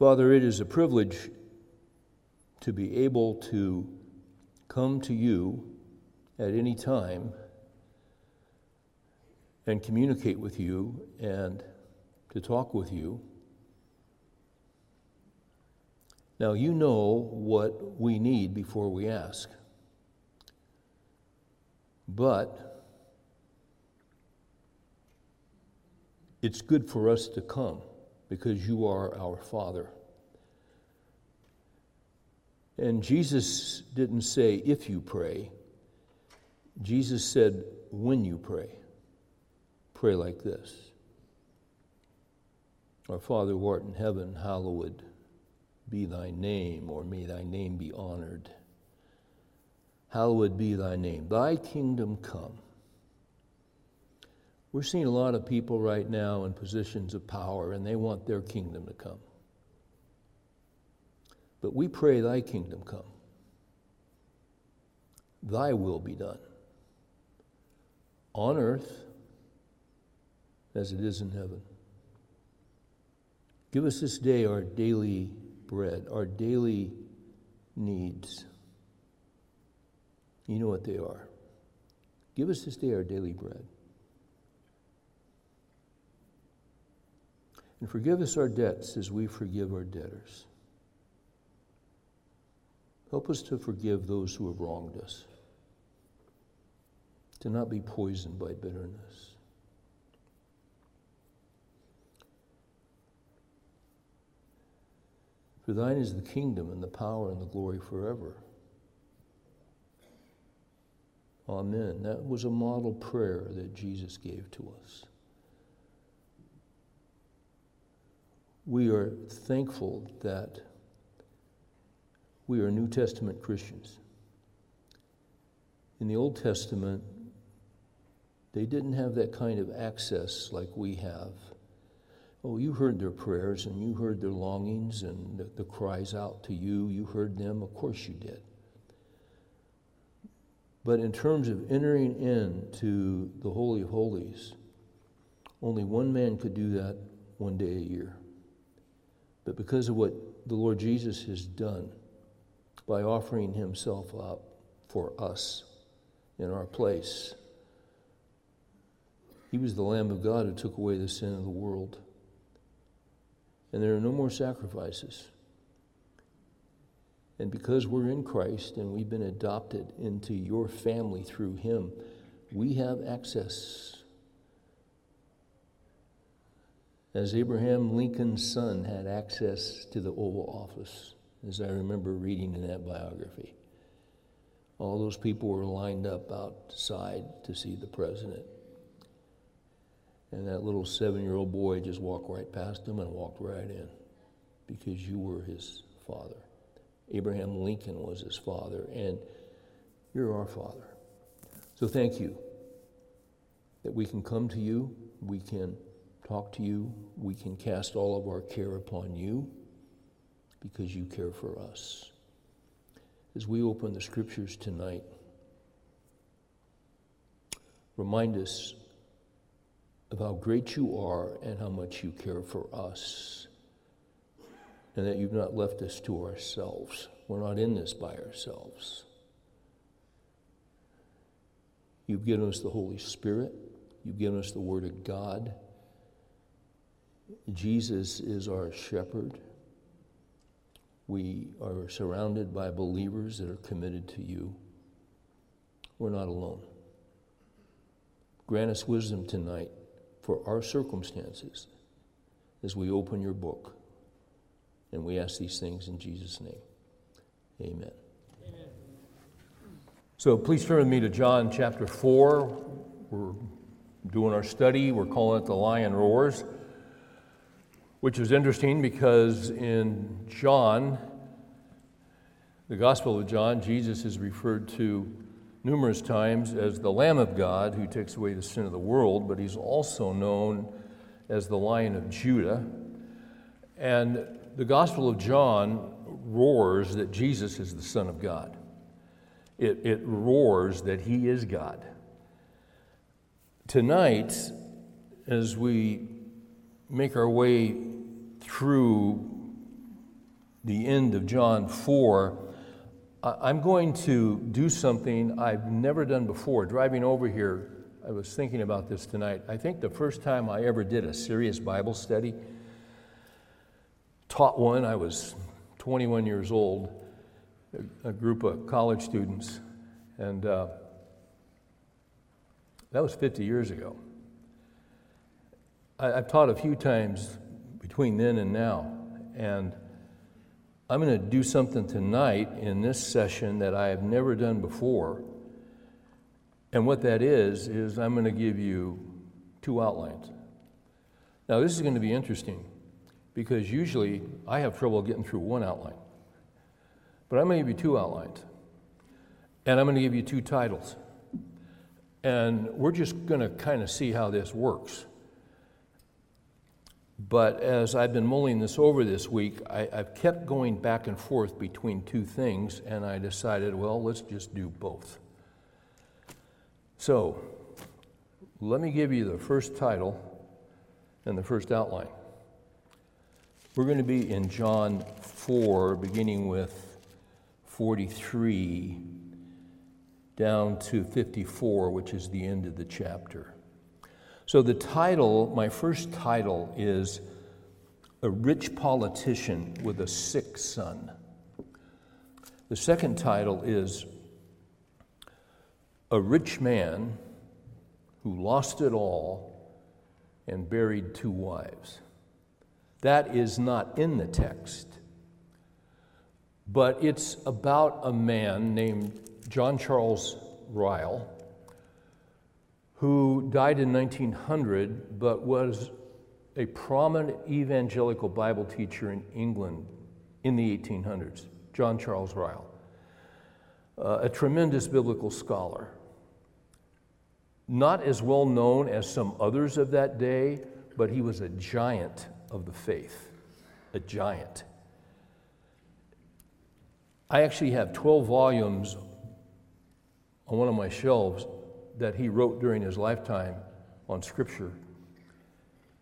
Father, it is a privilege to be able to come to you at any time and communicate with you and to talk with you. Now, you know what we need before we ask. But it's good for us to come because you are our Father. And Jesus didn't say, if you pray, Jesus said, when you pray. Pray like this Our Father who art in heaven, hallowed be thy name, or may thy name be honored. Hallowed be thy name. Thy kingdom come. We're seeing a lot of people right now in positions of power, and they want their kingdom to come. But we pray, Thy kingdom come. Thy will be done on earth as it is in heaven. Give us this day our daily bread, our daily needs. You know what they are. Give us this day our daily bread. And forgive us our debts as we forgive our debtors. Help us to forgive those who have wronged us, to not be poisoned by bitterness. For thine is the kingdom and the power and the glory forever. Amen. That was a model prayer that Jesus gave to us. We are thankful that we are New Testament Christians. In the Old Testament, they didn't have that kind of access like we have Oh, you heard their prayers and you heard their longings and the, the, cries out to you. You heard them. Of course you did. But in terms of entering into the Holy of Holies, only one man could do that one day a year. But because of what the Lord Jesus has done by offering himself up for us in our place, he was the Lamb of God who took away the sin of the world and there are no more sacrifices. And because we're in Christ and we've been adopted into your family through Him, we have access. As Abraham Lincoln's son had access to the Oval Office, as I remember reading in that biography. All those people were lined up outside to see the president. And that little seven year old boy just walked right past him and walked right in because you were his father. Abraham Lincoln was his father, and you're our father. So thank you that we can come to you, we can talk to you, we can cast all of our care upon you because you care for us. As we open the scriptures tonight, remind us of how great you are and how much you care for us. And that you've not left us to ourselves. We're not in this by ourselves. You've given us the Holy Spirit, you've given us the Word of God. Jesus is our shepherd. We are surrounded by believers that are committed to you. We're not alone. Grant us wisdom tonight for our circumstances as we open your book. And we ask these things in Jesus' name. Amen. Amen. So please turn with me to John chapter 4. We're doing our study. We're calling it The Lion Roars, which is interesting because in John, the Gospel of John, Jesus is referred to numerous times as the Lamb of God who takes away the sin of the world, but he's also known as the Lion of Judah. And the Gospel of John roars that Jesus is the Son of God. It, it roars that he is God. Tonight, as we make our way through the end of John 4, I'm going to do something I've never done before. Driving over here, I was thinking about this tonight. I think the first time I ever did a serious Bible study, taught one, I was 21 years old, a, group of college students, and uh, that was 50 years ago. I, I've taught a few times between then and now, and I'm going to do something tonight in this session that I have never done before. And what that is, is I'm going to give you two outlines. Now, this is going to be interesting because usually I have trouble getting through one outline. But I'm going to give you two outlines. And I'm going to give you two titles. And we're just going to kind of see how this works. But as I've been mulling this over this week, I, have kept going back and forth between two things, and I decided, well, let's just do both. So, let me give you the first title and the first outline. We're going to be in John 4, beginning with 43 down to 54, which is the end of the chapter. So, the title, my first title, is A Rich Politician with a Sick Son. The second title is A Rich Man Who Lost It All and Buried Two Wives. That is not in the text, but it's about a man named John Charles Ryle who died in 1900 but was a prominent evangelical Bible teacher in England in the 1800s, John Charles Ryle, uh, a tremendous biblical scholar. Not as well known as some others of that day, but he was a giant of the faith, a giant. I actually have 12 volumes on one of my shelves that he wrote during his lifetime on Scripture.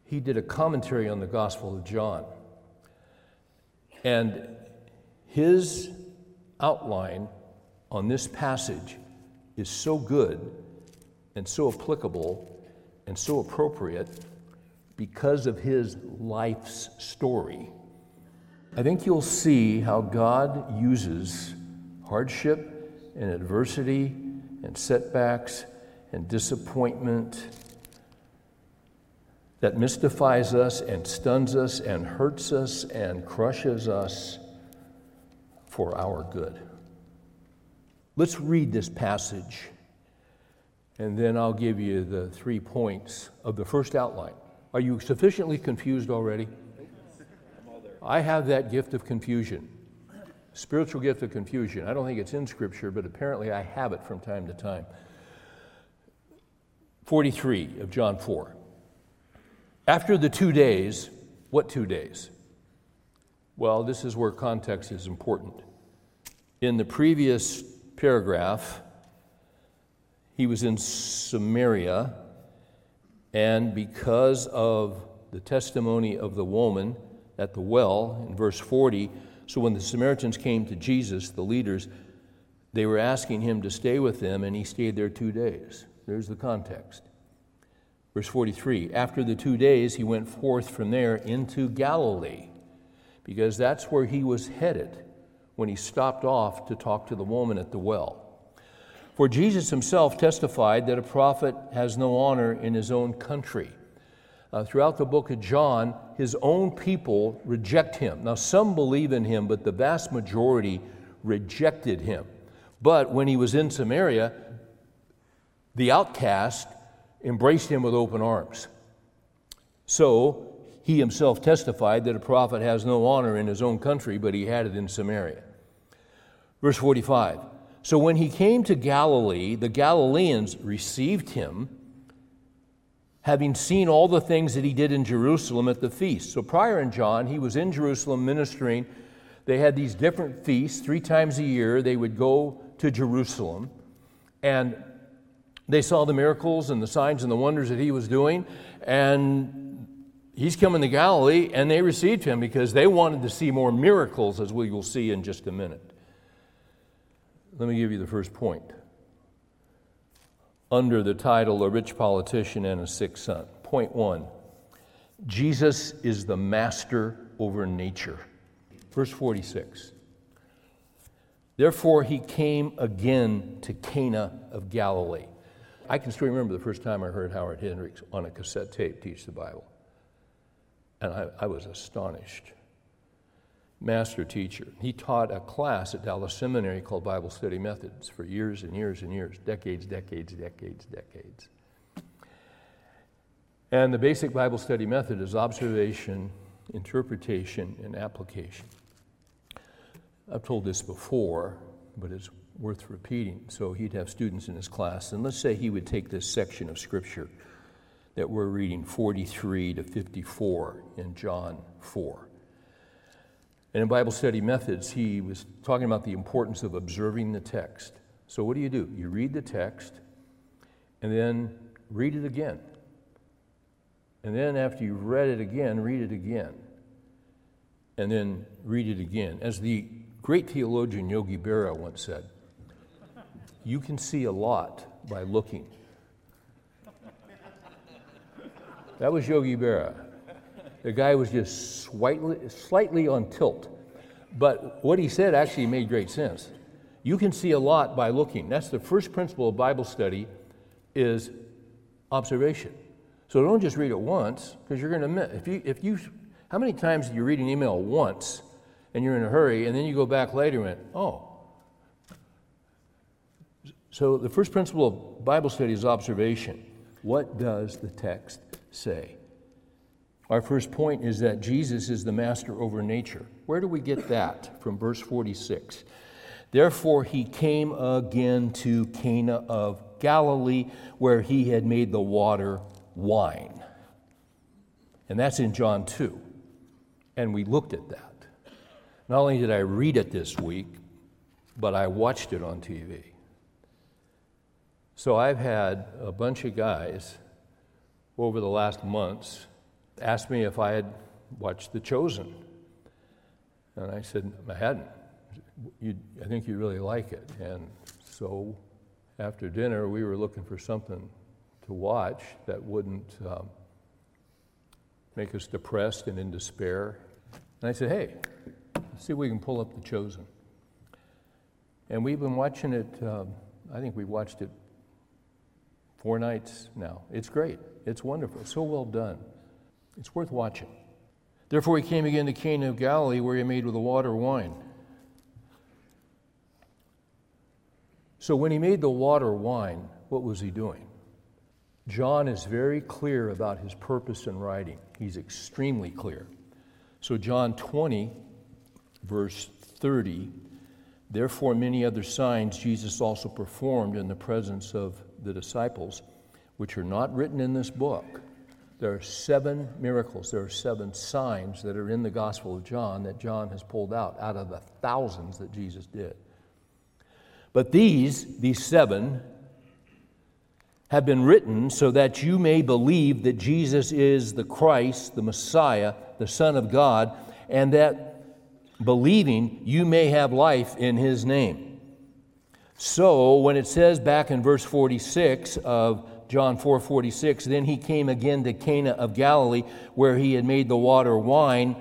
He did a commentary on the Gospel of John. And his outline on this passage is so good and so applicable and so appropriate because of his life's story. I think you'll see how God uses hardship and adversity and setbacks and disappointment that mystifies us and stuns us and hurts us and crushes us for our good. Let's read this passage, and then I'll give you the three points of the first outline. Are you sufficiently confused already? I have that gift of confusion, spiritual gift of confusion. I don't think it's in Scripture, but apparently I have it from time to time. 43 of John 4. After the two days, what two days? Well, this is where context is important. In the previous paragraph, he was in Samaria, and because of the testimony of the woman at the well in verse 40, so when the Samaritans came to Jesus, the leaders, they were asking him to stay with them, and he stayed there two days. There's the context. Verse 43 After the two days, he went forth from there into Galilee, because that's where he was headed when he stopped off to talk to the woman at the well. For Jesus himself testified that a prophet has no honor in his own country. Uh, throughout the book of John, his own people reject him. Now, some believe in him, but the vast majority rejected him. But when he was in Samaria, the outcast embraced him with open arms. So he himself testified that a prophet has no honor in his own country, but he had it in Samaria. Verse 45 So when he came to Galilee, the Galileans received him, having seen all the things that he did in Jerusalem at the feast. So prior in John, he was in Jerusalem ministering. They had these different feasts. Three times a year, they would go to Jerusalem. And they saw the miracles and the signs and the wonders that he was doing, and he's coming to Galilee, and they received him because they wanted to see more miracles, as we will see in just a minute. Let me give you the first point under the title A Rich Politician and a Sick Son. Point one Jesus is the master over nature. Verse 46. Therefore, he came again to Cana of Galilee. I can still remember the first time I heard Howard Hendricks on a cassette tape teach the Bible. And I, I was astonished. Master teacher. He taught a class at Dallas Seminary called Bible Study Methods for years and years and years, decades, decades, decades, decades. And the basic Bible study method is observation, interpretation, and application. I've told this before, but it's worth repeating. So he'd have students in his class, and let's say he would take this section of Scripture that we're reading 43 to 54 in John 4. And in Bible study methods, he was talking about the importance of observing the text. So, what do you do? You read the text and then read it again. And then, after you've read it again, read it again. And then read it again. As the great theologian Yogi Berra once said, you can see a lot by looking. That was Yogi Berra. The guy was just slightly, slightly on tilt. But what he said actually made great sense. You can see a lot by looking. That's the first principle of Bible study is observation. So don't just read it once, because you're going to miss. If you, if you, how many times do you read an email once and you're in a hurry, and then you go back later and oh. So the first principle of Bible study is observation. What does the text say? Our first point is that Jesus is the master over nature. Where do we get that? From verse 46. Therefore, he came again to Cana of Galilee, where he had made the water wine. And that's in John 2. And we looked at that. Not only did I read it this week, but I watched it on TV. So I've had a bunch of guys over the last months ask me if I had watched The Chosen. And I said, I hadn't. You, I think you really like it. And so after dinner, we were looking for something to watch that wouldn't um, make us depressed and in despair. And I said, hey, see if we can pull up The Chosen. And we've been watching it, um, I think we watched it four nights now. It's great. It's wonderful. So well done. It's worth watching. Therefore, he came again to Cana of Galilee, where he made with the water wine. So, when he made the water wine, what was he doing? John is very clear about his purpose in writing. He's extremely clear. So, John 20, verse 30, therefore, many other signs Jesus also performed in the presence of the disciples, which are not written in this book. There are seven miracles, there are seven signs that are in the Gospel of John that John has pulled out out of the thousands that Jesus did. But these, these seven, have been written so that you may believe that Jesus is the Christ, the Messiah, the Son of God, and that believing you may have life in his name. So, when it says back in verse 46 of John 4:46, then he came again to Cana of Galilee where he had made the water wine.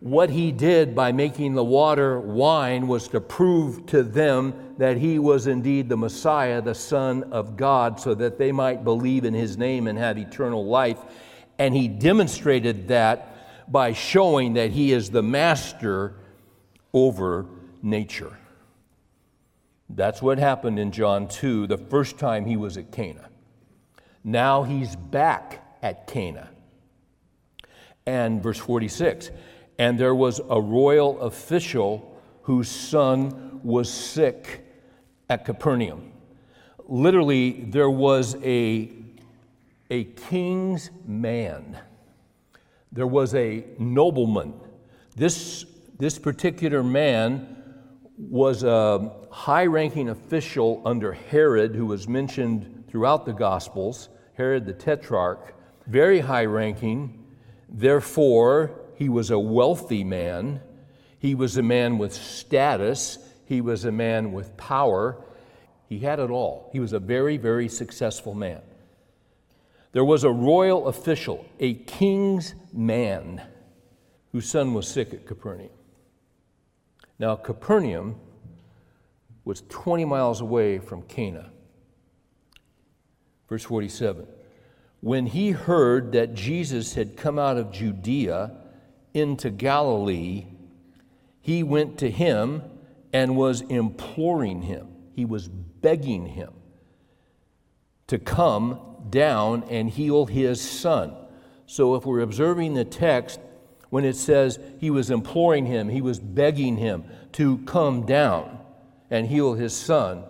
What he did by making the water wine was to prove to them that he was indeed the Messiah, the Son of God, so that they might believe in his name and have eternal life. And he demonstrated that by showing that he is the master over nature. That's what happened in John 2 the first time he was at Cana. Now he's back at Cana. And verse 46 and there was a royal official whose son was sick at Capernaum. Literally, there was a, a king's man, there was a nobleman. This, this particular man was a high ranking official under Herod, who was mentioned throughout the Gospels. Herod the Tetrarch, very high ranking, Therefore, he was a wealthy man. He was a man with status. He was a man with power. He had it all. He was a very, very successful man. There was a royal official, a king's man, whose son was sick at Capernaum. Now, Capernaum was 20 miles away from Cana. Verse 47 When he heard that Jesus had come out of Judea into Galilee, he went to him and was imploring him. He was begging him to come down and heal his son. So, if we're observing the text, when it says he was imploring him, he was begging him to come down and heal his son,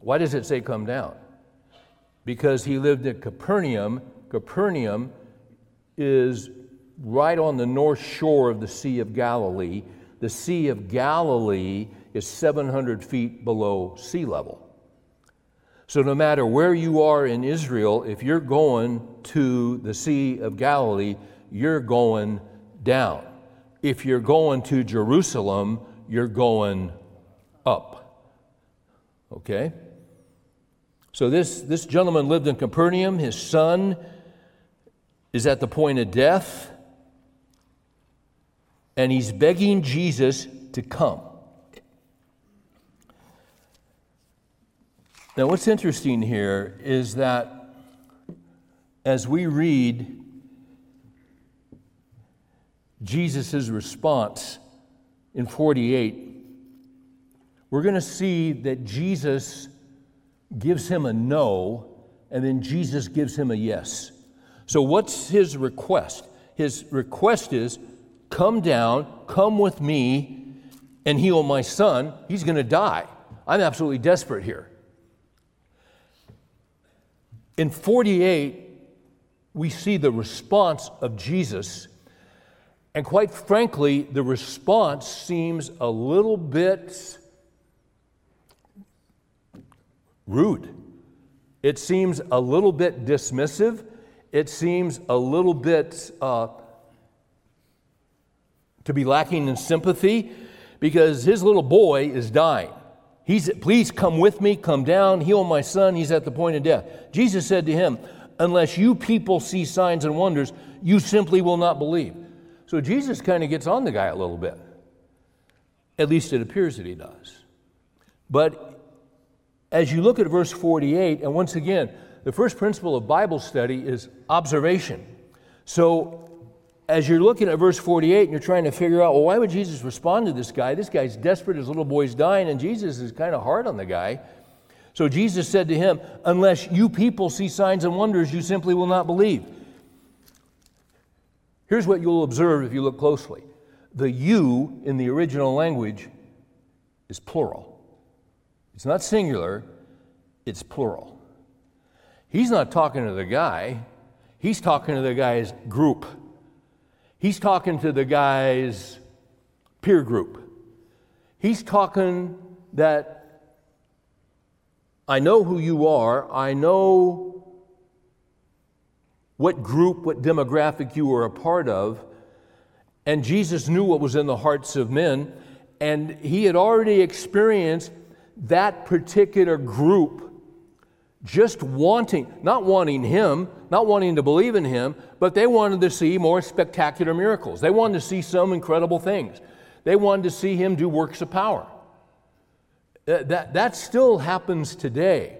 why does it say come down? Because he lived at Capernaum. Capernaum is right on the north shore of the Sea of Galilee. The Sea of Galilee is 700 feet below sea level. So, no matter where you are in Israel, if you're going to the Sea of Galilee, you're going down. If you're going to Jerusalem, you're going up. Okay? So, this, this gentleman lived in Capernaum. His son is at the point of death, and he's begging Jesus to come. Now, what's interesting here is that as we read Jesus' response in 48, we're going to see that Jesus gives him a no, and then Jesus gives him a yes. So, what's his request? His request is come down, come with me, and heal my son. He's going to die. I'm absolutely desperate here. In 48, we see the response of Jesus. And quite frankly, the response seems a little bit rude. It seems a little bit dismissive. It seems a little bit uh, to be lacking in sympathy because his little boy is dying. He's, please come with me, come down, heal my son. He's at the point of death. Jesus said to him, Unless you people see signs and wonders, you simply will not believe. So Jesus kind of gets on the guy a little bit. At least it appears that he does. But as you look at verse 48, and once again, the first principle of Bible study is observation. So as you're looking at verse 48 and you're trying to figure out, well, why would Jesus respond to this guy? This guy's desperate, his little boy's dying, and Jesus is kind of hard on the guy. So Jesus said to him, Unless you people see signs and wonders, you simply will not believe. Here's what you'll observe if you look closely the you in the original language is plural, it's not singular, it's plural. He's not talking to the guy, he's talking to the guy's group. He's talking to the guy's peer group. He's talking that I know who you are, I know what group, what demographic you were a part of, and Jesus knew what was in the hearts of men, and he had already experienced that particular group just wanting, not wanting him, not wanting to believe in him, but they wanted to see more spectacular miracles. They wanted to see some incredible things. They wanted to see him do works of power. That, that, that still happens today.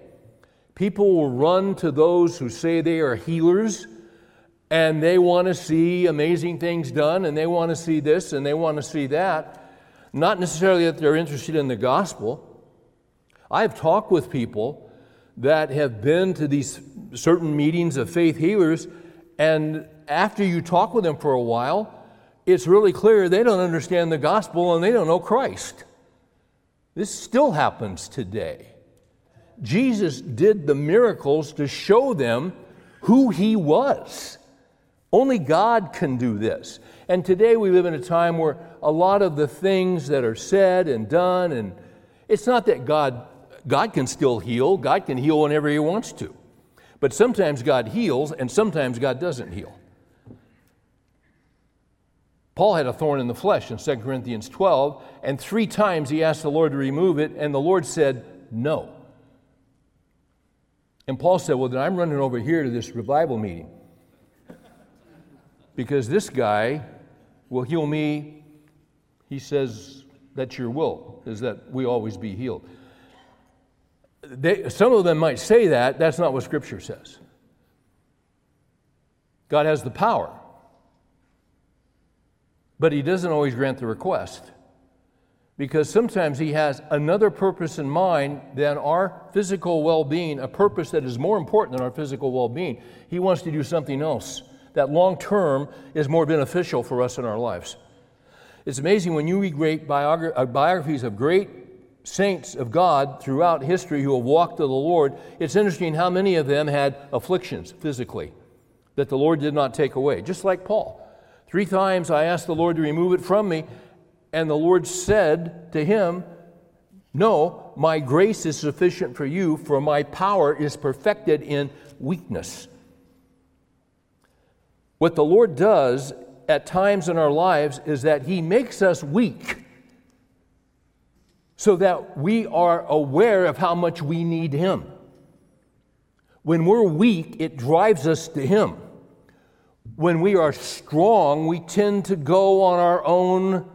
People will run to those who say they are healers and they want to see amazing things done and they want to see this and they want to see that. Not necessarily that they're interested in the gospel. I've talked with people that have been to these certain meetings of faith healers, and after you talk with them for a while, it's really clear they don't understand the gospel and they don't know Christ. This still happens today. Jesus did the miracles to show them who he was. Only God can do this. And today we live in a time where a lot of the things that are said and done, and it's not that God God can still heal. God can heal whenever He wants to. But sometimes God heals, and sometimes God doesn't heal. Paul had a thorn in the flesh in 2 Corinthians 12, and three times he asked the Lord to remove it, and the Lord said, No. And Paul said, Well, then I'm running over here to this revival meeting because this guy will heal me. He says, That's your will, is that we always be healed. They, some of them might say that. That's not what Scripture says. God has the power but he doesn't always grant the request because sometimes he has another purpose in mind than our physical well being, a purpose that is more important than our physical well being. He wants to do something else that long term is more beneficial for us in our lives. It's amazing when you read great biogra- uh, biographies of great saints of God throughout history who have walked to the Lord. It's interesting how many of them had afflictions physically that the Lord did not take away, just like Paul. Three times I asked the Lord to remove it from me, and the Lord said to him, No, my grace is sufficient for you, for my power is perfected in weakness. What the Lord does at times in our lives is that He makes us weak so that we are aware of how much we need Him. When we're weak, it drives us to Him when we are strong, we tend to go on our own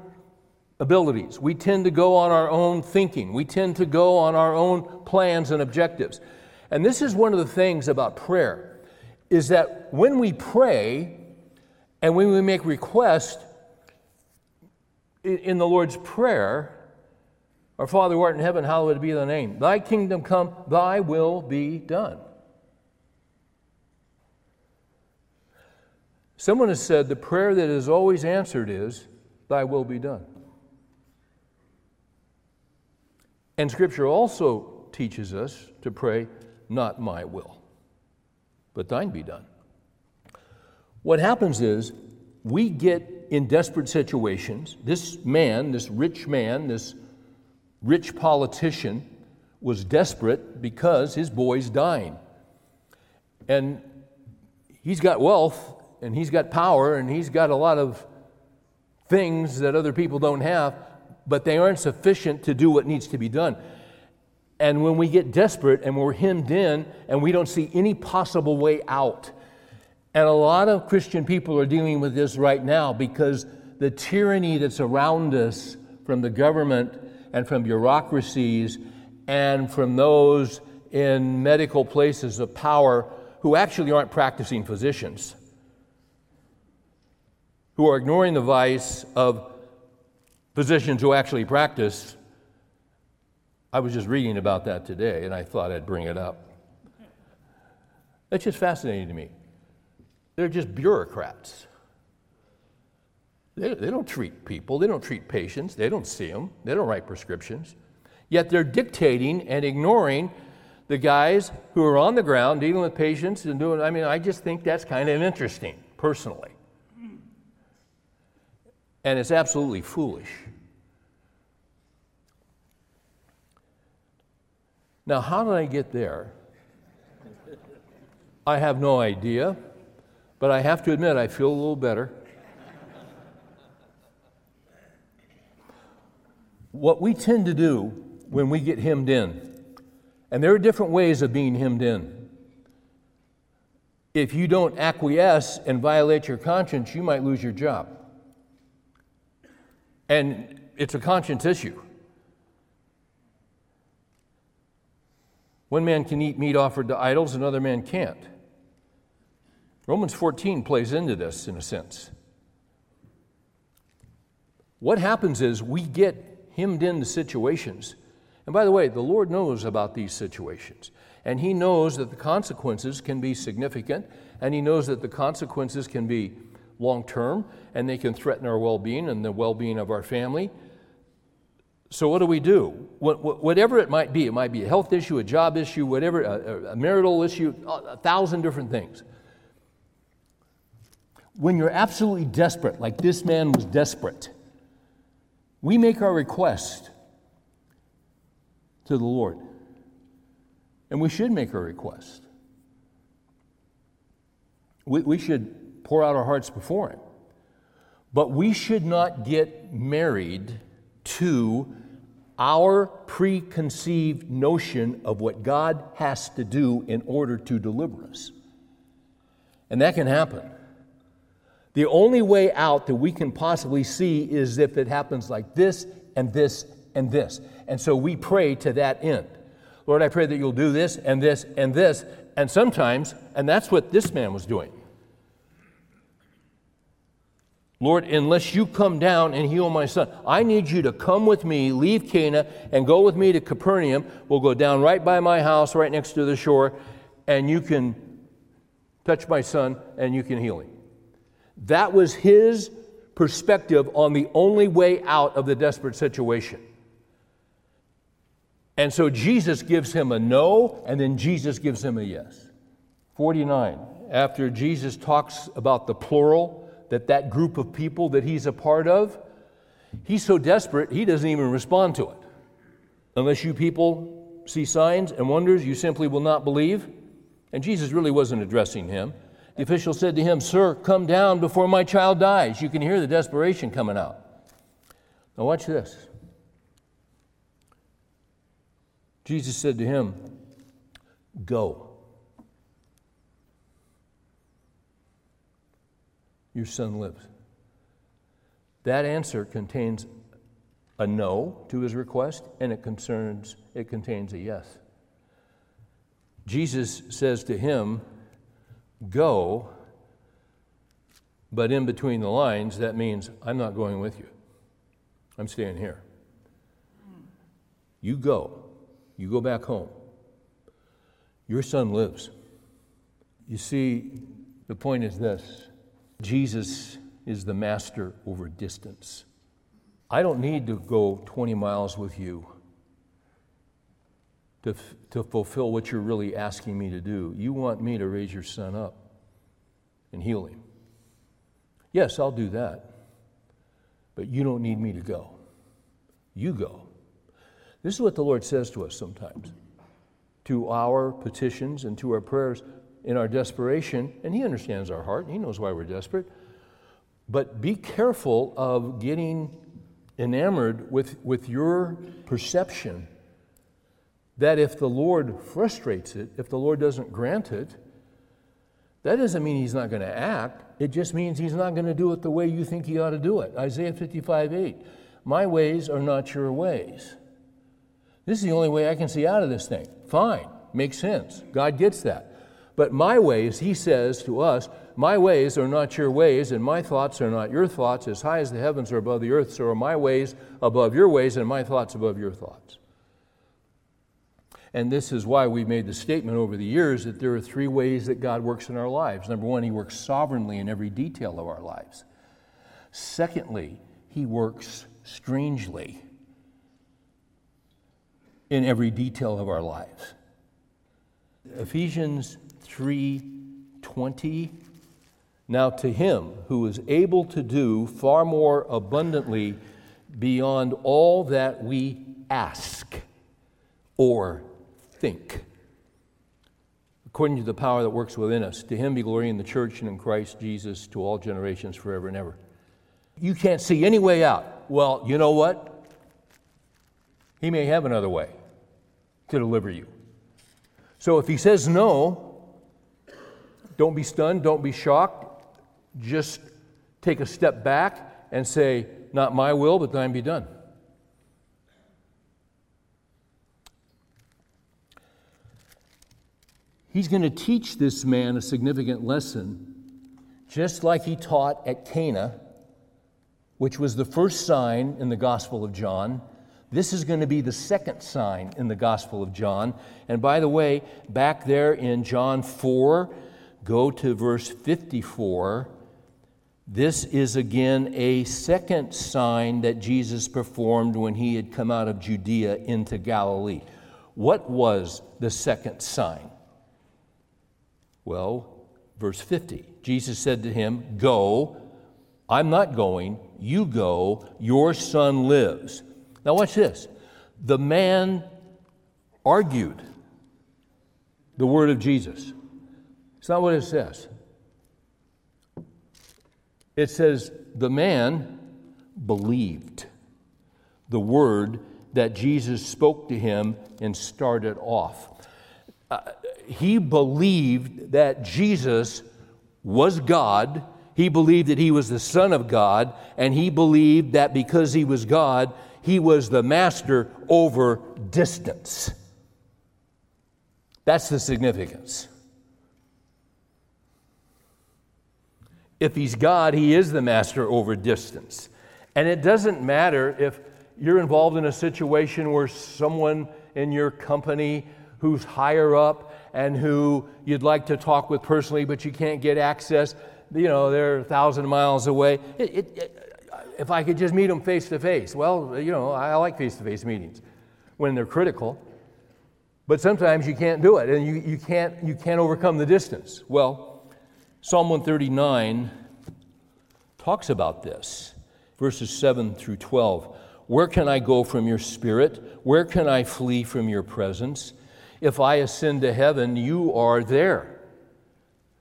abilities. We tend to go on our own thinking. We tend to go on our own plans and objectives. And this is one of the things about prayer is that when we pray and when we make request in the Lord's prayer, our Father who art in heaven, hallowed be thy name. Thy kingdom come, thy will be done. Someone has said the prayer that is always answered is, Thy will be done. And Scripture also teaches us to pray, Not my will, but thine be done. What happens is we get in desperate situations. This man, this rich man, this rich politician, was desperate because his boy's dying. And he's got wealth and he's got power and he's got a lot of things that other people don't have, but they aren't sufficient to do what needs to be done. And when we get desperate and we're hemmed in and we don't see any possible way out, and a lot of Christian people are dealing with this right now because the tyranny that's around us from the government and from bureaucracies and from those in medical places of power who actually aren't practicing physicians who are ignoring the vice of physicians who actually practice. I was just reading about that today and I thought I'd bring it up. That's just fascinating to me. They're just bureaucrats. They, they don't treat people, they don't treat patients, they don't see them, they don't write prescriptions. Yet they're dictating and ignoring the guys who are on the ground dealing with patients and doing, I mean, I just think that's kind of interesting, personally. And it's absolutely foolish. Now, how did I get there? I have no idea, but I have to admit I feel a little better. what we tend to do when we get hemmed in, and there are different ways of being hemmed in. If you don't acquiesce and violate your conscience, you might lose your job. And it's a conscience issue. One man can eat meat offered to idols, another man can't. Romans 14 plays into this in a sense. What happens is we get hemmed into situations. And by the way, the Lord knows about these situations. And He knows that the consequences can be significant, and He knows that the consequences can be long term, and they can threaten our well being and the well being of our family. So, what do we do? Whatever it might be, it might be a health issue, a job issue, whatever, a, marital issue, a thousand different things. When you're absolutely desperate, like this man was desperate, we make our request to the Lord. And we should make our request. We, we should pour out our hearts before Him. But we should not get married to our preconceived notion of what God has to do in order to deliver us. And that can happen. The only way out that we can possibly see is if it happens like this and this and this. And so we pray to that end. Lord, I pray that you'll do this and this and this. And sometimes, and that's what this man was doing. Lord, unless you come down and heal my son, I need you to come with me, leave Cana, and go with me to Capernaum. We'll go down right by my house, right next to the shore, and you can touch my son and you can heal him. That was his perspective on the only way out of the desperate situation. And so Jesus gives him a no, and then Jesus gives him a yes. 49. After Jesus talks about the plural, that that group of people that he's a part of, he's so desperate, he doesn't even respond to it. Unless you people see signs and wonders, you simply will not believe. And Jesus really wasn't addressing him. The official said to him, Sir, come down before my child dies. You can hear the desperation coming out. Now, watch this. Jesus said to him, Go. Your son lives. That answer contains a no to his request, and it concerns it contains a yes. Jesus says to him, Go, but in between the lines, that means I'm not going with you. I'm staying here. You go. You go back home. Your son lives. You see, the point is this Jesus is the master over distance. I don't need to go 20 miles with you to, to fulfill what you're really asking me to do. You want me to raise your son up and heal him. Yes, I'll do that. But you don't need me to go. You go. This is what the Lord says to us sometimes to our petitions and to our prayers in our desperation, and He understands our heart, and He knows why we're desperate. But be careful of getting enamored with, with your perception that if the Lord frustrates it, if the Lord doesn't grant it, that doesn't mean He's not going to act. It just means He's not going to do it the way you think He ought to do it. Isaiah 55 8. My ways are not your ways. This is the only way I can see out of this thing. Fine, makes sense. God gets that. But my ways, he says to us, my ways are not your ways, and my thoughts are not your thoughts. As high as the heavens are above the earth, so are my ways above your ways, and my thoughts above your thoughts. And this is why we've made the statement over the years that there are three ways that God works in our lives. Number one, He works sovereignly in every detail of our lives. Secondly, He works strangely in every detail of our lives. Ephesians 3:20 Now to him who is able to do far more abundantly beyond all that we ask or think according to the power that works within us to him be glory in the church and in Christ Jesus to all generations forever and ever. You can't see any way out. Well, you know what? He may have another way to deliver you. So if he says no, don't be stunned, don't be shocked. Just take a step back and say, Not my will, but thine be done. He's going to teach this man a significant lesson, just like he taught at Cana, which was the first sign in the Gospel of John. This is going to be the second sign in the Gospel of John. And by the way, back there in John 4, go to verse 54. This is again a second sign that Jesus performed when he had come out of Judea into Galilee. What was the second sign? Well, verse 50. Jesus said to him, Go. I'm not going. You go. Your son lives. Now, watch this. The man argued the word of Jesus. It's not what it says. It says, the man believed the word that Jesus spoke to him and started off. Uh, he believed that Jesus was God. He believed that he was the Son of God, and he believed that because he was God, he was the master over distance. That's the significance. If he's God, he is the master over distance. And it doesn't matter if you're involved in a situation where someone in your company who's higher up and who you'd like to talk with personally, but you can't get access, you know, they're a thousand miles away. It, it, it, if I could just meet them face to face, well, you know, I like face to face meetings when they're critical. But sometimes you can't do it and you, you, can't, you can't overcome the distance. Well, Psalm 139 talks about this, verses 7 through 12. Where can I go from your spirit? Where can I flee from your presence? If I ascend to heaven, you are there.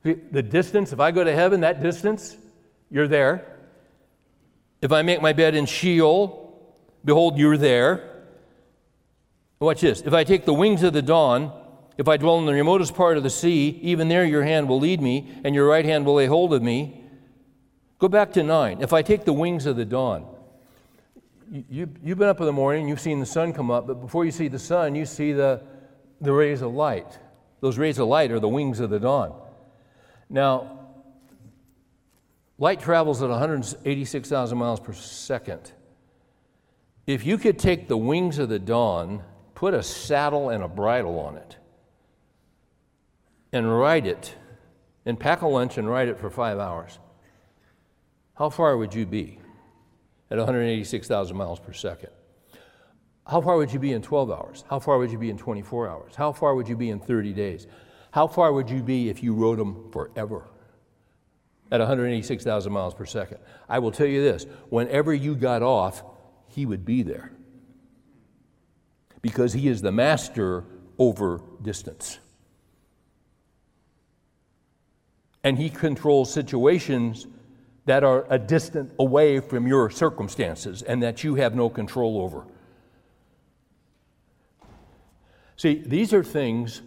The distance, if I go to heaven, that distance, you're there. If I make my bed in Sheol, behold, you're there. Watch this. If I take the wings of the dawn, if I dwell in the remotest part of the sea, even there your hand will lead me, and your right hand will lay hold of me. Go back to nine. If I take the wings of the dawn, you, you've been up in the morning, you've seen the sun come up, but before you see the sun, you see the, the rays of light. Those rays of light are the wings of the dawn. Now, light travels at 186,000 miles per second. If you could take the wings of the dawn, put a saddle and a bridle on it, and ride it, and pack a lunch and ride it for five hours, how far would you be at 186,000 miles per second? How far would you be in 12 hours? How far would you be in 24 hours? How far would you be in 30 days? How far would you be if you rode them forever at 186,000 miles per second? I will tell you this whenever you got off, he would be there because he is the master over distance. And he controls situations that are a distant away from your circumstances and that you have no control over. See, these are things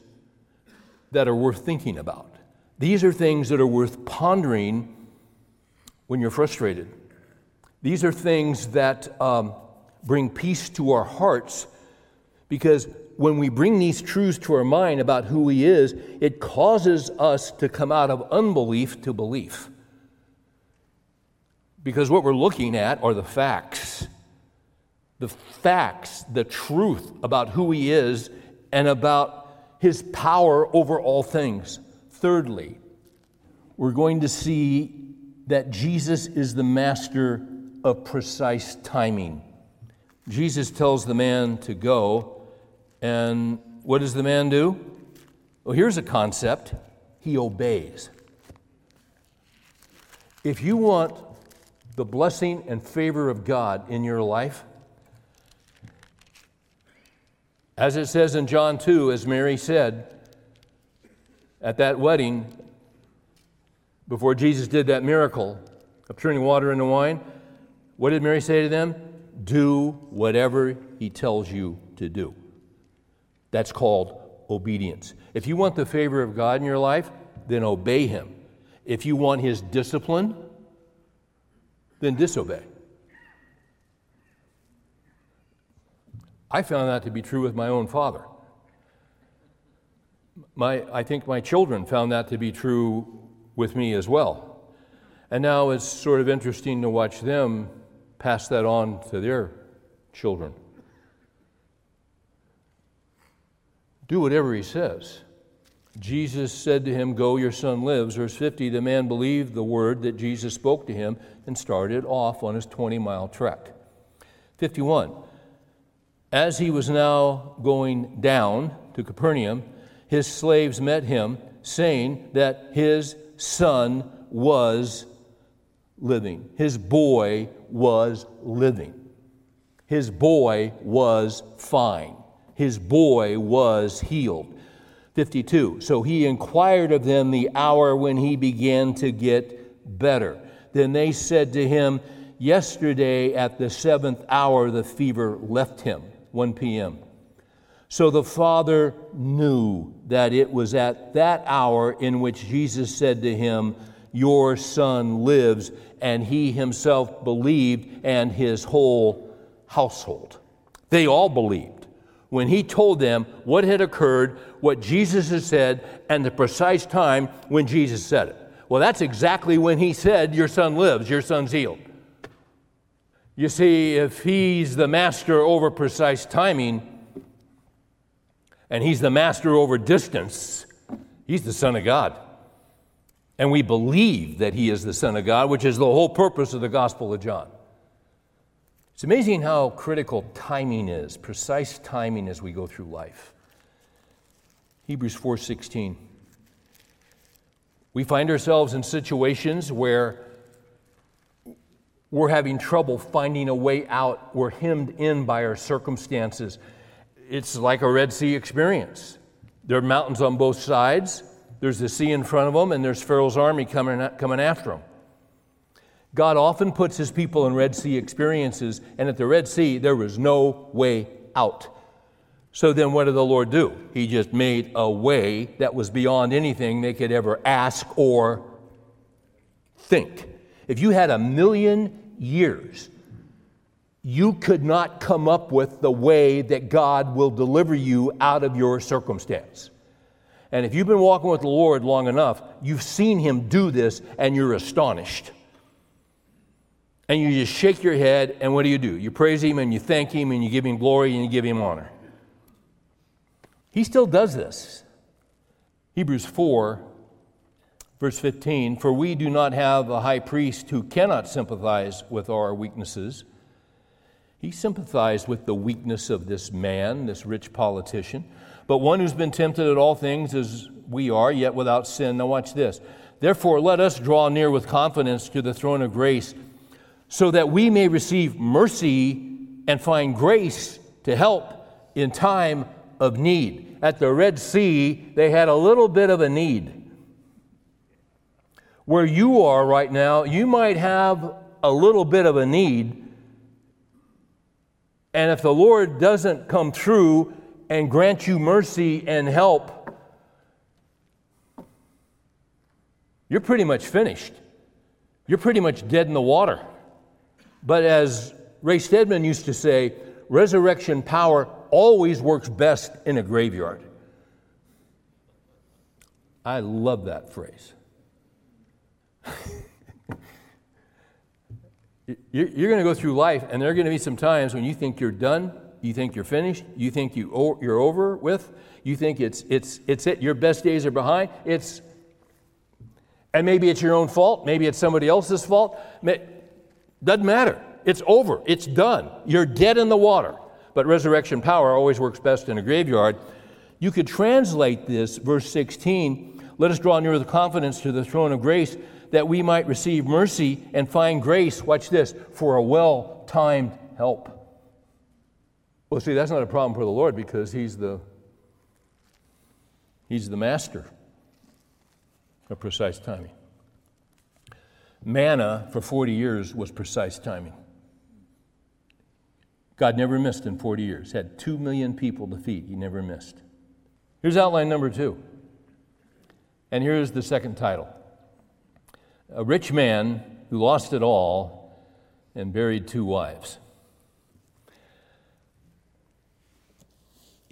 that are worth thinking about. These are things that are worth pondering when you're frustrated. These are things that um, bring peace to our hearts because when we bring these truths to our mind about who He is, it causes us to come out of unbelief to belief. Because what we're looking at are the facts. The facts, the truth about who He is and about His power over all things. Thirdly, we're going to see that Jesus is the master of precise timing. Jesus tells the man to go, and what does the man do? Well, here's a concept he obeys. If you want the blessing and favor of God in your life? As it says in John 2, as Mary said at that wedding, before Jesus did that miracle of turning water into wine, what did Mary say to them? Do whatever he tells you to do. That's called obedience. If you want the favor of God in your life, then obey him. If you want his discipline, then disobey. I found that to be true with my own father. My, I think my children found that to be true with me as well. And now it's sort of interesting to watch them pass that on to their children. Do whatever he says. Jesus said to him, Go, your son lives. Verse 50 the man believed the word that Jesus spoke to him and started off on his 20 mile trek. 51 As he was now going down to Capernaum, his slaves met him, saying that his son was living. His boy was living. His boy was fine. His boy was healed. 52. So he inquired of them the hour when he began to get better. Then they said to him, Yesterday at the seventh hour the fever left him, 1 p.m. So the father knew that it was at that hour in which Jesus said to him, Your son lives, and he himself believed, and his whole household. They all believed when he told them what had occurred, what Jesus had said, and the precise time when Jesus said it. Well, that's exactly when he said, Your son lives, your son's healed. You see, if he's the master over precise timing, and he's the master over distance, he's the Son of God. And we believe that he is the Son of God, which is the whole purpose of the Gospel of John. It's amazing how critical timing is, precise timing as we go through life. Hebrews 4:16. We find ourselves in situations where we're having trouble finding a way out. We're hemmed in by our circumstances. It's like a Red Sea experience. There are mountains on both sides. There's the sea in front of them, and there's Pharaoh's army coming, coming after them. God often puts his people in Red Sea experiences, and at the Red Sea, there was no way out. So then, what did the Lord do? He just made a way that was beyond anything they could ever ask or think. If you had a million years, you could not come up with the way that God will deliver you out of your circumstance. And if you've been walking with the Lord long enough, you've seen Him do this and you're astonished and you just shake your head, and what do you do? You praise Him and you thank Him and you give Him glory and you give Him honor. He still does this. Hebrews 4, verse 15 For we do not have a high priest who cannot sympathize with our weaknesses. He sympathized with the weakness of this man, this rich politician, but one who's been tempted at all things as we are, yet without sin. Now, watch this. Therefore, let us draw near with confidence to the throne of grace so that we may receive mercy and find grace to help in time of need. At the Red Sea, they had a little bit of a need. Where you are right now, you might have a little bit of a need. And if the Lord doesn't come through and grant you mercy and help, you're pretty much finished. You're pretty much dead in the water. But as Ray Stedman used to say, resurrection power always works best in a graveyard. I love that phrase. you're going to go through life, and there are going to be some times when you think you're done, you think you're finished, you think you, you're over with, you think it's, it's, it's it, your best days are behind. It's, and maybe it's your own fault, maybe it's somebody else's fault. Doesn't matter. It's over. It's done. You're dead in the water. But resurrection power always works best in a graveyard. You could translate this, verse 16 let us draw near with confidence to the throne of grace that we might receive mercy and find grace, watch this, for a well timed help. Well, see, that's not a problem for the Lord because He's the, he's the master of precise timing. Manna for 40 years was precise timing. God never missed in 40 years, had 2 million people to feed. He never missed. Here's outline number two. And here's the second title A rich man who lost it all and buried two wives.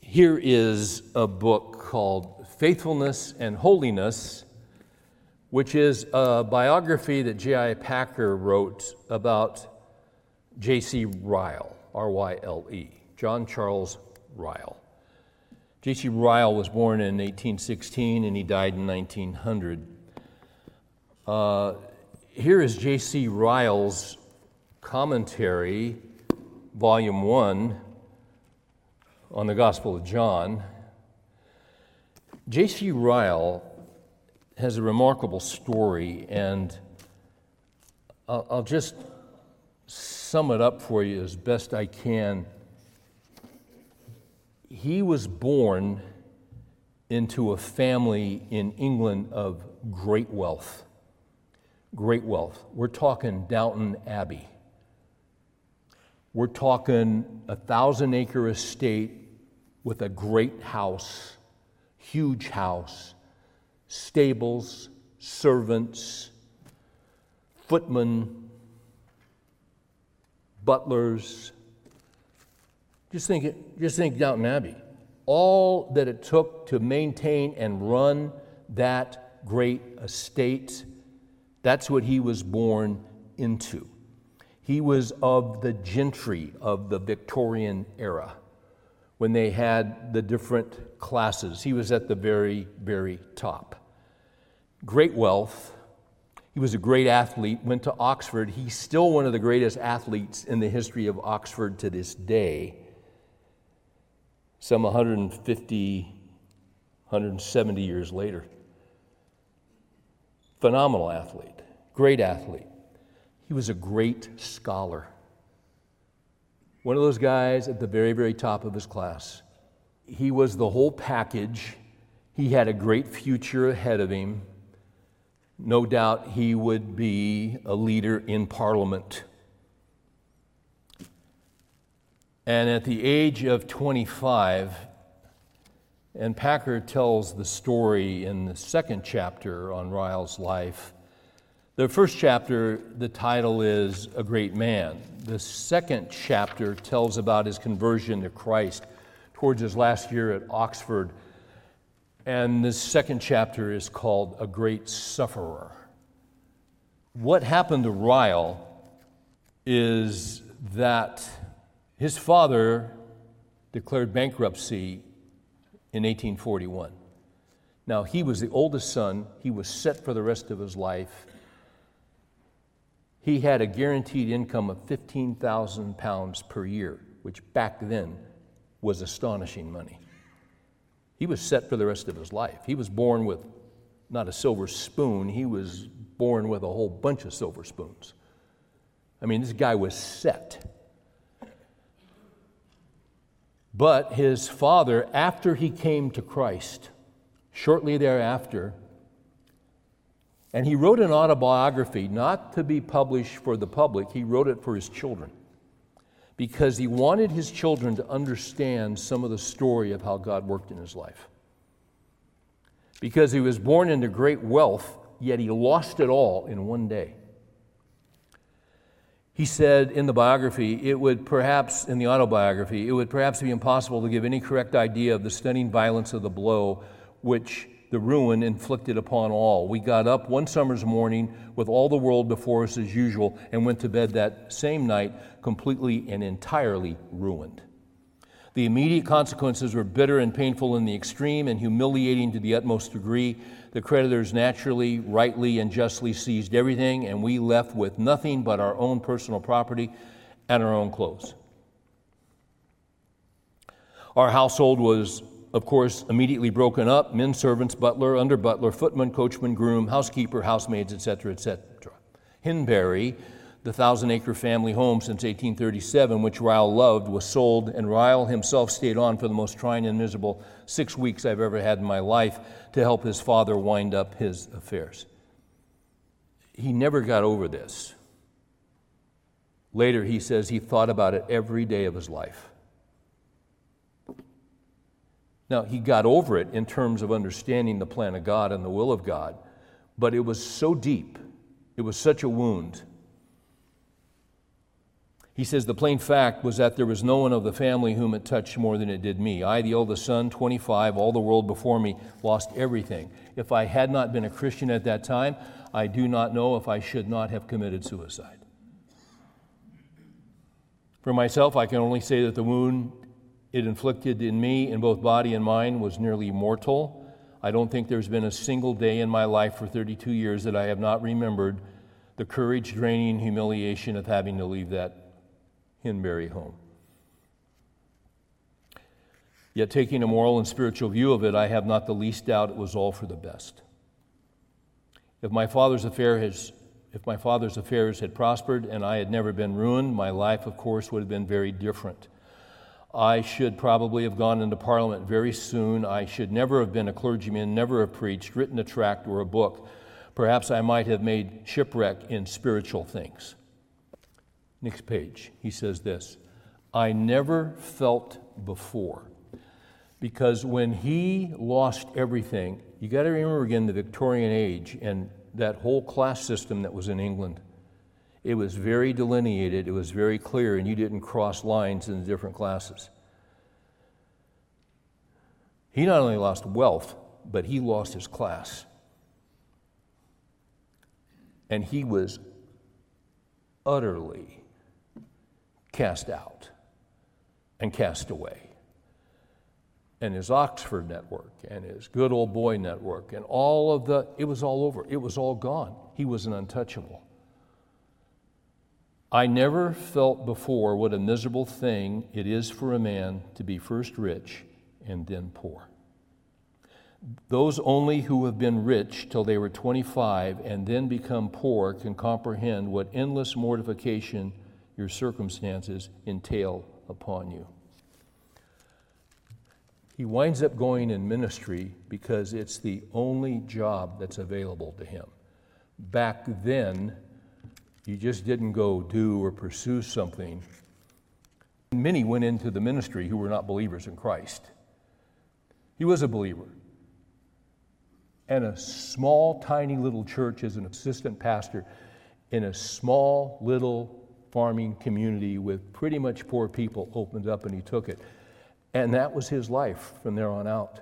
Here is a book called Faithfulness and Holiness which is a biography that J.I. Packer wrote about J.C. Ryle, R Y L E, John Charles Ryle. J.C. Ryle was born in 1816 and he died in 1900. Uh, here is J.C. Ryle's commentary, volume 1, on the Gospel of John. J.C. Ryle has a remarkable story, and I'll, I'll just sum it up for you as best I can. He was born into a family in England of great wealth. great wealth. We're talking Downton Abbey. We're talking a thousand acre estate with a great house, huge house, stables, servants, footmen, butlers. Just think, just think Downton Abbey. All that it took to maintain and run that great estate, that's what he was born into. He was of the gentry of the Victorian era when they had the different classes. He was at the very, very top. Great wealth, he was a great athlete, went to Oxford. He's still one of the greatest athletes in the history of Oxford to this day. Some 150, 170 years later. Phenomenal athlete, great athlete. He was a great scholar. One of those guys at the very, very top of his class. He was the whole package. He had a great future ahead of him. No doubt he would be a leader in Parliament. And at the age of 25, and Packer tells the story in the second chapter on Ryle's life. The first chapter, the title is A Great Man. The second chapter tells about his conversion to Christ towards his last year at Oxford and the second chapter is called A Great Sufferer. What happened to Ryle is that his father declared bankruptcy in 1841. Now, he was the oldest son, he was set for the rest of his life. He had a guaranteed income of 15,000 pounds per year, which back then was astonishing money. He was set for the rest of his life. He was born with not a silver spoon, he was born with a whole bunch of silver spoons. I mean, this guy was set. But his father, after he came to Christ, shortly thereafter, and he wrote an autobiography not to be published for the public, he wrote it for his children because he wanted his children to understand some of the story of how God worked in his life. Because he was born into great wealth, yet he lost it all in one day. He said in the biography, it would perhaps, in the autobiography, it would perhaps be impossible to give any correct idea of the stunning violence of the blow which the ruin inflicted upon all. We got up one summer's morning with all the world before us as usual and went to bed that same night completely and entirely ruined. The immediate consequences were bitter and painful in the extreme and humiliating to the utmost degree. The creditors naturally, rightly, and justly seized everything, and we left with nothing but our own personal property and our own clothes. Our household was of course, immediately broken up men servants, butler, under butler, footman, coachman, groom, housekeeper, housemaids, etc., etc. Henbury, the thousand acre family home since 1837, which Ryle loved, was sold, and Ryle himself stayed on for the most trying and miserable six weeks I've ever had in my life to help his father wind up his affairs. He never got over this. Later, he says he thought about it every day of his life. Now, he got over it in terms of understanding the plan of God and the will of God, but it was so deep, it was such a wound. He says the plain fact was that there was no one of the family whom it touched more than it did me. I, the oldest son, 25, all the world before me, lost everything. If I had not been a Christian at that time, I do not know if I should not have committed suicide. For myself, I can only say that the wound it inflicted in me, in both body and mind, was nearly mortal. I don't think there's been a single day in my life for 32 years that I have not remembered the courage draining humiliation of having to leave that Henbury home. Yet, taking a moral and spiritual view of it, I have not the least doubt it was all for the best. If my father's affair has if my father's affairs had prospered and I had never been ruined, my life, of course, would have been very different. I should probably have gone into Parliament very soon. I should never have been a clergyman, never have preached, written a tract or a book. Perhaps I might have made shipwreck in spiritual things. Next page, he says this I never felt before. Because when he lost everything, you got to remember again the Victorian age and that whole class system that was in England. It was very delineated, it was very clear, and you didn't cross lines in the different classes. He not only lost wealth, but he lost his class. And he was utterly cast out and cast away. And his Oxford network and his good old boy network and all of the, it was all over. It was all gone. He was an untouchable. I never felt before what a miserable thing it is for a man to be first rich and then poor. Those only who have been rich till they were 25 and then become poor can comprehend what endless mortification your circumstances entail upon you. He winds up going in ministry because it's the only job that's available to him. Back then, you just didn't go do or pursue something. Many went into the ministry who were not believers in Christ. He was a believer. And a small, tiny little church as an assistant pastor in a small, little farming community with pretty much poor people opened up and he took it. And that was his life from there on out.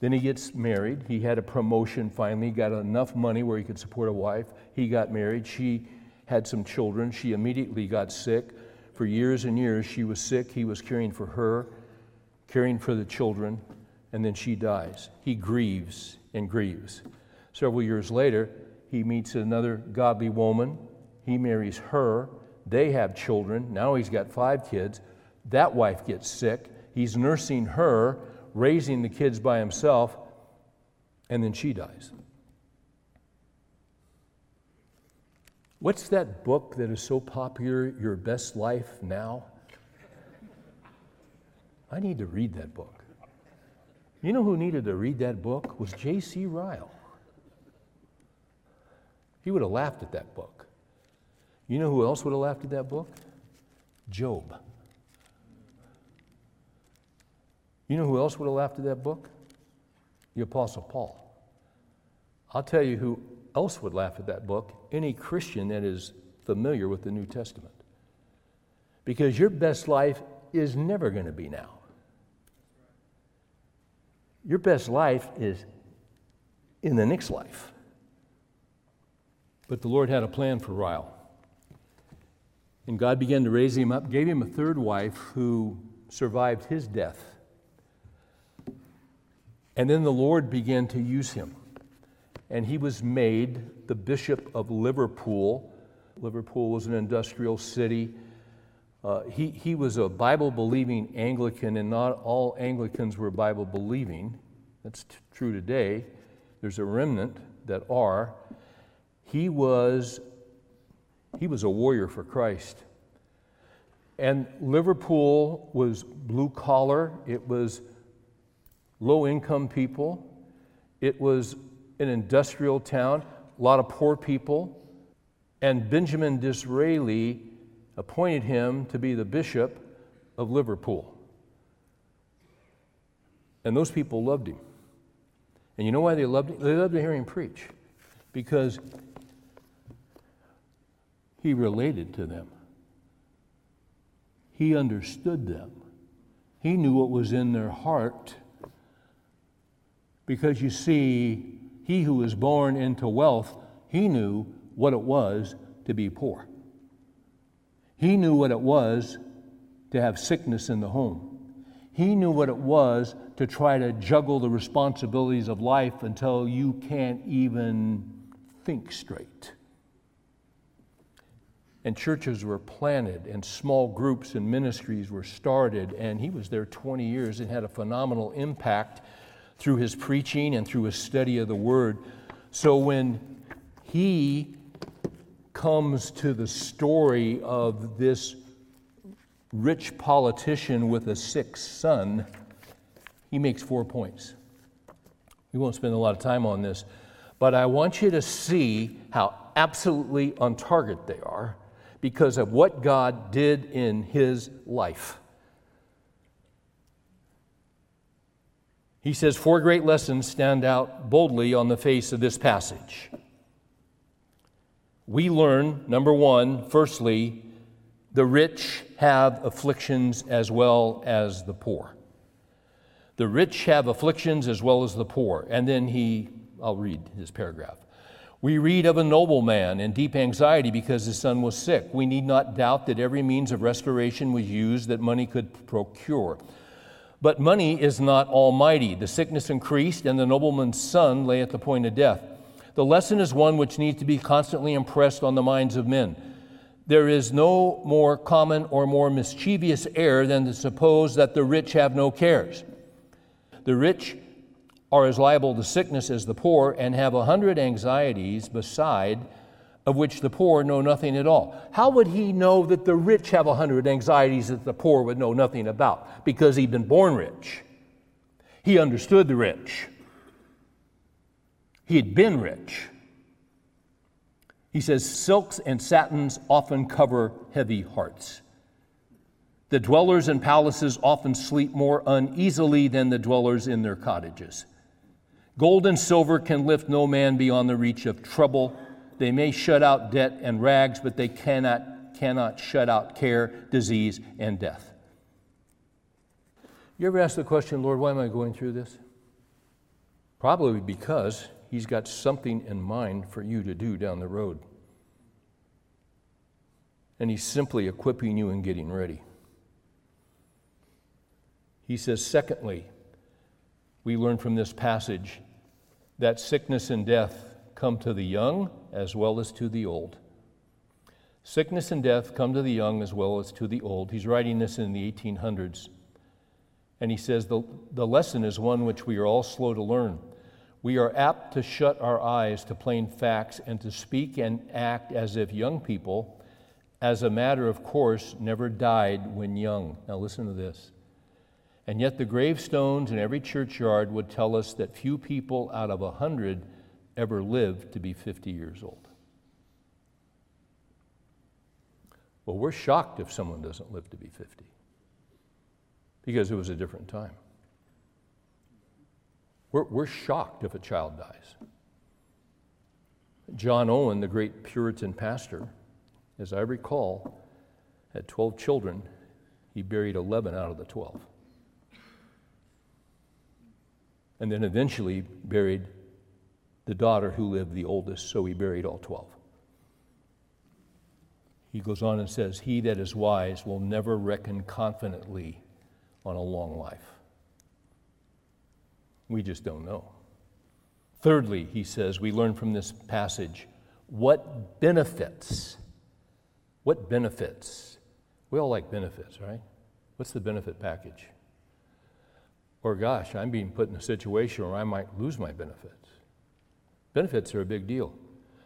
Then he gets married. He had a promotion finally, got enough money where he could support a wife. He got married. She had some children. She immediately got sick. For years and years, she was sick. He was caring for her, caring for the children, and then she dies. He grieves and grieves. Several years later, he meets another godly woman he marries her. They have children. Now he's got five kids. That wife gets sick. He's nursing her, raising the kids by himself, and then she dies. What's that book that is so popular, Your Best Life Now? I need to read that book. You know who needed to read that book? Was J.C. Ryle. He would have laughed at that book. You know who else would have laughed at that book? Job. You know who else would have laughed at that book? The Apostle Paul. I'll tell you who else would laugh at that book any Christian that is familiar with the New Testament. Because your best life is never going to be now. Your best life is in the next life. But the Lord had a plan for Ryle. And God began to raise him up, gave him a third wife who survived his death. And then the Lord began to use him. And he was made the Bishop of Liverpool. Liverpool was an industrial city. Uh, he, he was a Bible believing Anglican, and not all Anglicans were Bible believing. That's t- true today. There's a remnant that are. He was he was a warrior for Christ. And Liverpool was blue collar, it was low income people, it was an industrial town, a lot of poor people. And Benjamin Disraeli appointed him to be the bishop of Liverpool. And those people loved him. And you know why they loved him? They loved to hear him preach. Because he related to them. He understood them. He knew what was in their heart. Because you see, he who was born into wealth, he knew what it was to be poor. He knew what it was to have sickness in the home. He knew what it was to try to juggle the responsibilities of life until you can't even think straight and churches were planted and small groups and ministries were started and he was there 20 years and had a phenomenal impact through his preaching and through his study of the word so when he comes to the story of this rich politician with a sick son he makes four points we won't spend a lot of time on this But I want you to see how absolutely on target they are because of what God did in his life. He says four great lessons stand out boldly on the face of this passage. We learn, number one, firstly, the rich have afflictions as well as the poor. The rich have afflictions as well as the poor. And then he, I'll read his paragraph. We read of a nobleman in deep anxiety because his son was sick. We need not doubt that every means of restoration was used that money could procure. But money is not almighty. The sickness increased, and the nobleman's son lay at the point of death. The lesson is one which needs to be constantly impressed on the minds of men. There is no more common or more mischievous error than to suppose that the rich have no cares. The rich are as liable to sickness as the poor and have a hundred anxieties beside of which the poor know nothing at all. How would he know that the rich have a hundred anxieties that the poor would know nothing about? Because he'd been born rich. He understood the rich. He had been rich. He says, Silks and satins often cover heavy hearts. The dwellers in palaces often sleep more uneasily than the dwellers in their cottages. Gold and silver can lift no man beyond the reach of trouble. They may shut out debt and rags, but they cannot, cannot shut out care, disease, and death. You ever ask the question, Lord, why am I going through this? Probably because He's got something in mind for you to do down the road. And He's simply equipping you and getting ready. He says, secondly, we learn from this passage that sickness and death come to the young as well as to the old. Sickness and death come to the young as well as to the old. He's writing this in the 1800s. And he says the, the lesson is one which we are all slow to learn. We are apt to shut our eyes to plain facts and to speak and act as if young people, as a matter of course, never died when young. Now, listen to this. And yet, the gravestones in every churchyard would tell us that few people out of a hundred ever lived to be 50 years old. Well, we're shocked if someone doesn't live to be 50 because it was a different time. We're, we're shocked if a child dies. John Owen, the great Puritan pastor, as I recall, had 12 children. He buried 11 out of the 12. And then eventually buried the daughter who lived the oldest, so he buried all 12. He goes on and says, He that is wise will never reckon confidently on a long life. We just don't know. Thirdly, he says, we learn from this passage what benefits, what benefits, we all like benefits, right? What's the benefit package? Or, gosh, I'm being put in a situation where I might lose my benefits. Benefits are a big deal.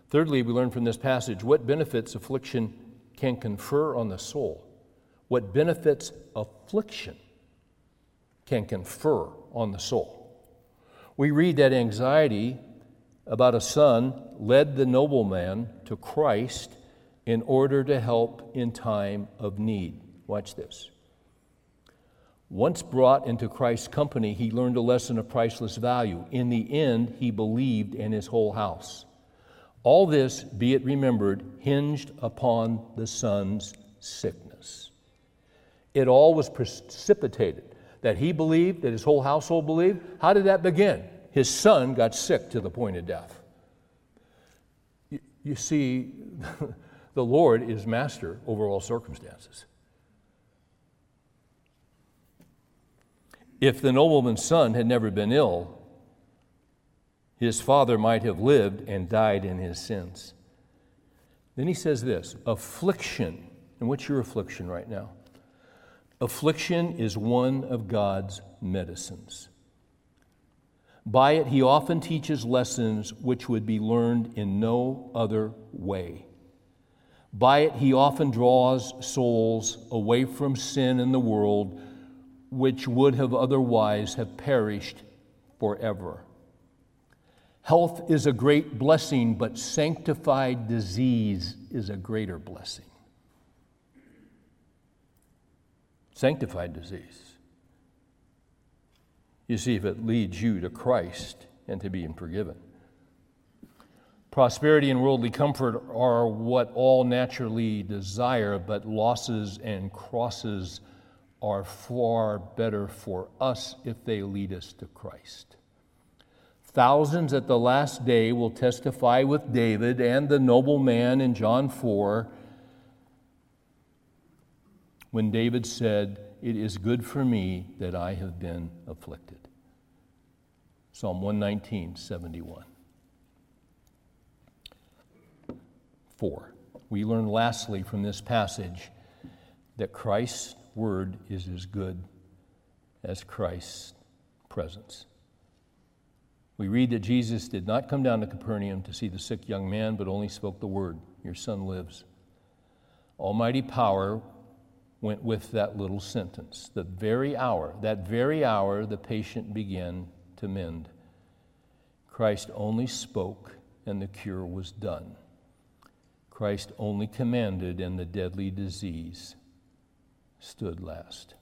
Thirdly, we learn from this passage what benefits affliction can confer on the soul. What benefits affliction can confer on the soul we read that anxiety about a son led the nobleman to Christ in order to help in time of need. Watch this. Once brought into Christ's company, he learned a lesson of priceless value. In the end, he believed in his whole house. All this, be it remembered, hinged upon the son's sickness. It all was precipitated that he believed, that his whole household believed. How did that begin? His son got sick to the point of death. You, you see, the Lord is master over all circumstances. If the nobleman's son had never been ill, his father might have lived and died in his sins. Then he says this affliction. And what's your affliction right now? Affliction is one of God's medicines. By it, he often teaches lessons which would be learned in no other way. By it, he often draws souls away from sin in the world, which would have otherwise have perished forever. Health is a great blessing, but sanctified disease is a greater blessing. Sanctified disease. You see, if it leads you to Christ and to being forgiven. Prosperity and worldly comfort are what all naturally desire, but losses and crosses are far better for us if they lead us to Christ. Thousands at the last day will testify with David and the noble man in John 4 when David said, It is good for me that I have been afflicted. Psalm 119, 71. 4. We learn lastly from this passage that Christ's word is as good as Christ's presence. We read that Jesus did not come down to Capernaum to see the sick young man, but only spoke the word Your son lives. Almighty power went with that little sentence. The very hour, that very hour, the patient began to mend. Christ only spoke, and the cure was done. Christ only commanded, and the deadly disease stood last.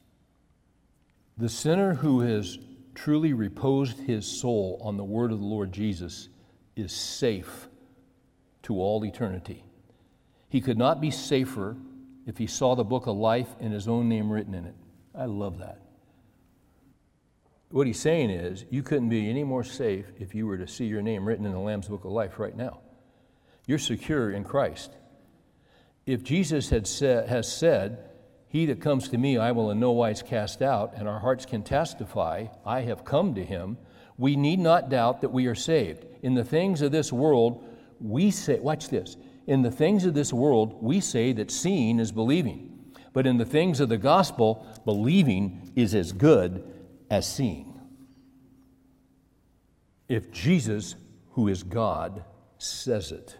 The sinner who has truly reposed his soul on the word of the Lord Jesus is safe to all eternity. He could not be safer if he saw the book of life and his own name written in it. I love that. What he's saying is, you couldn't be any more safe if you were to see your name written in the Lamb's book of life right now. You're secure in Christ. If Jesus had said, has said, he that comes to me, I will in no wise cast out, and our hearts can testify, I have come to him. We need not doubt that we are saved. In the things of this world, we say, watch this. In the things of this world, we say that seeing is believing. But in the things of the gospel, believing is as good as seeing. If Jesus, who is God, says it,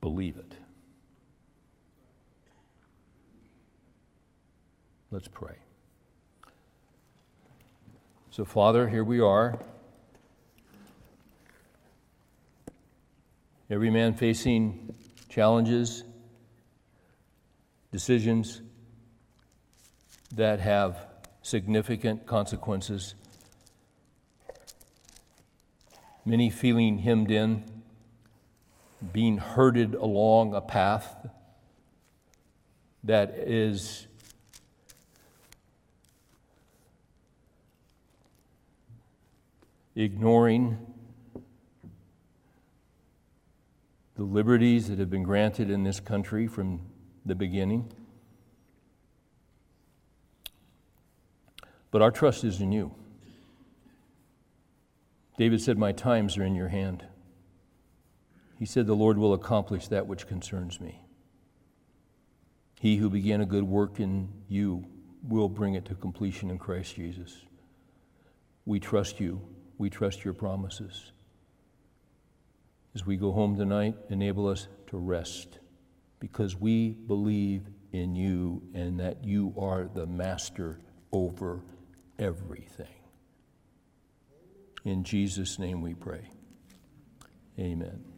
believe it. Let's pray. So, Father, here we are. Every man facing challenges, decisions that have significant consequences. Many feeling hemmed in, being herded along a path that is ignoring the liberties that have been granted in this country from the beginning. But our trust is in you. David said, My times are in your hand. He said, The Lord will accomplish that which concerns me. He who began a good work in you will bring it to completion in Christ Jesus. We trust you we trust your promises. As we go home tonight, enable us to rest because we believe in you and that you are the master over everything. In Jesus' name we pray. Amen.